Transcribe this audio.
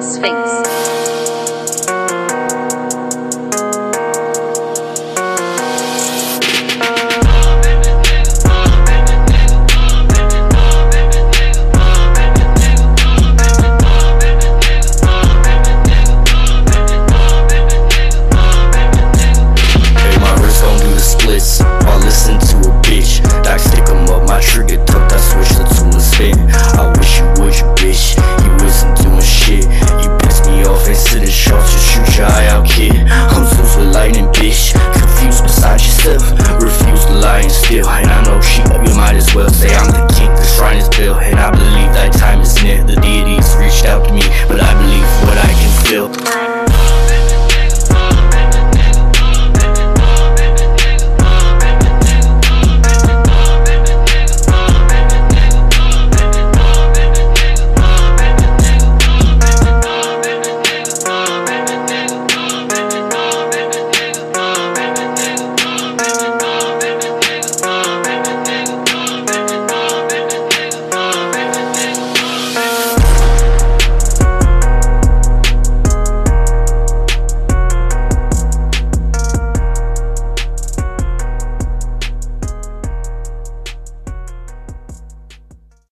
Sphinx. you.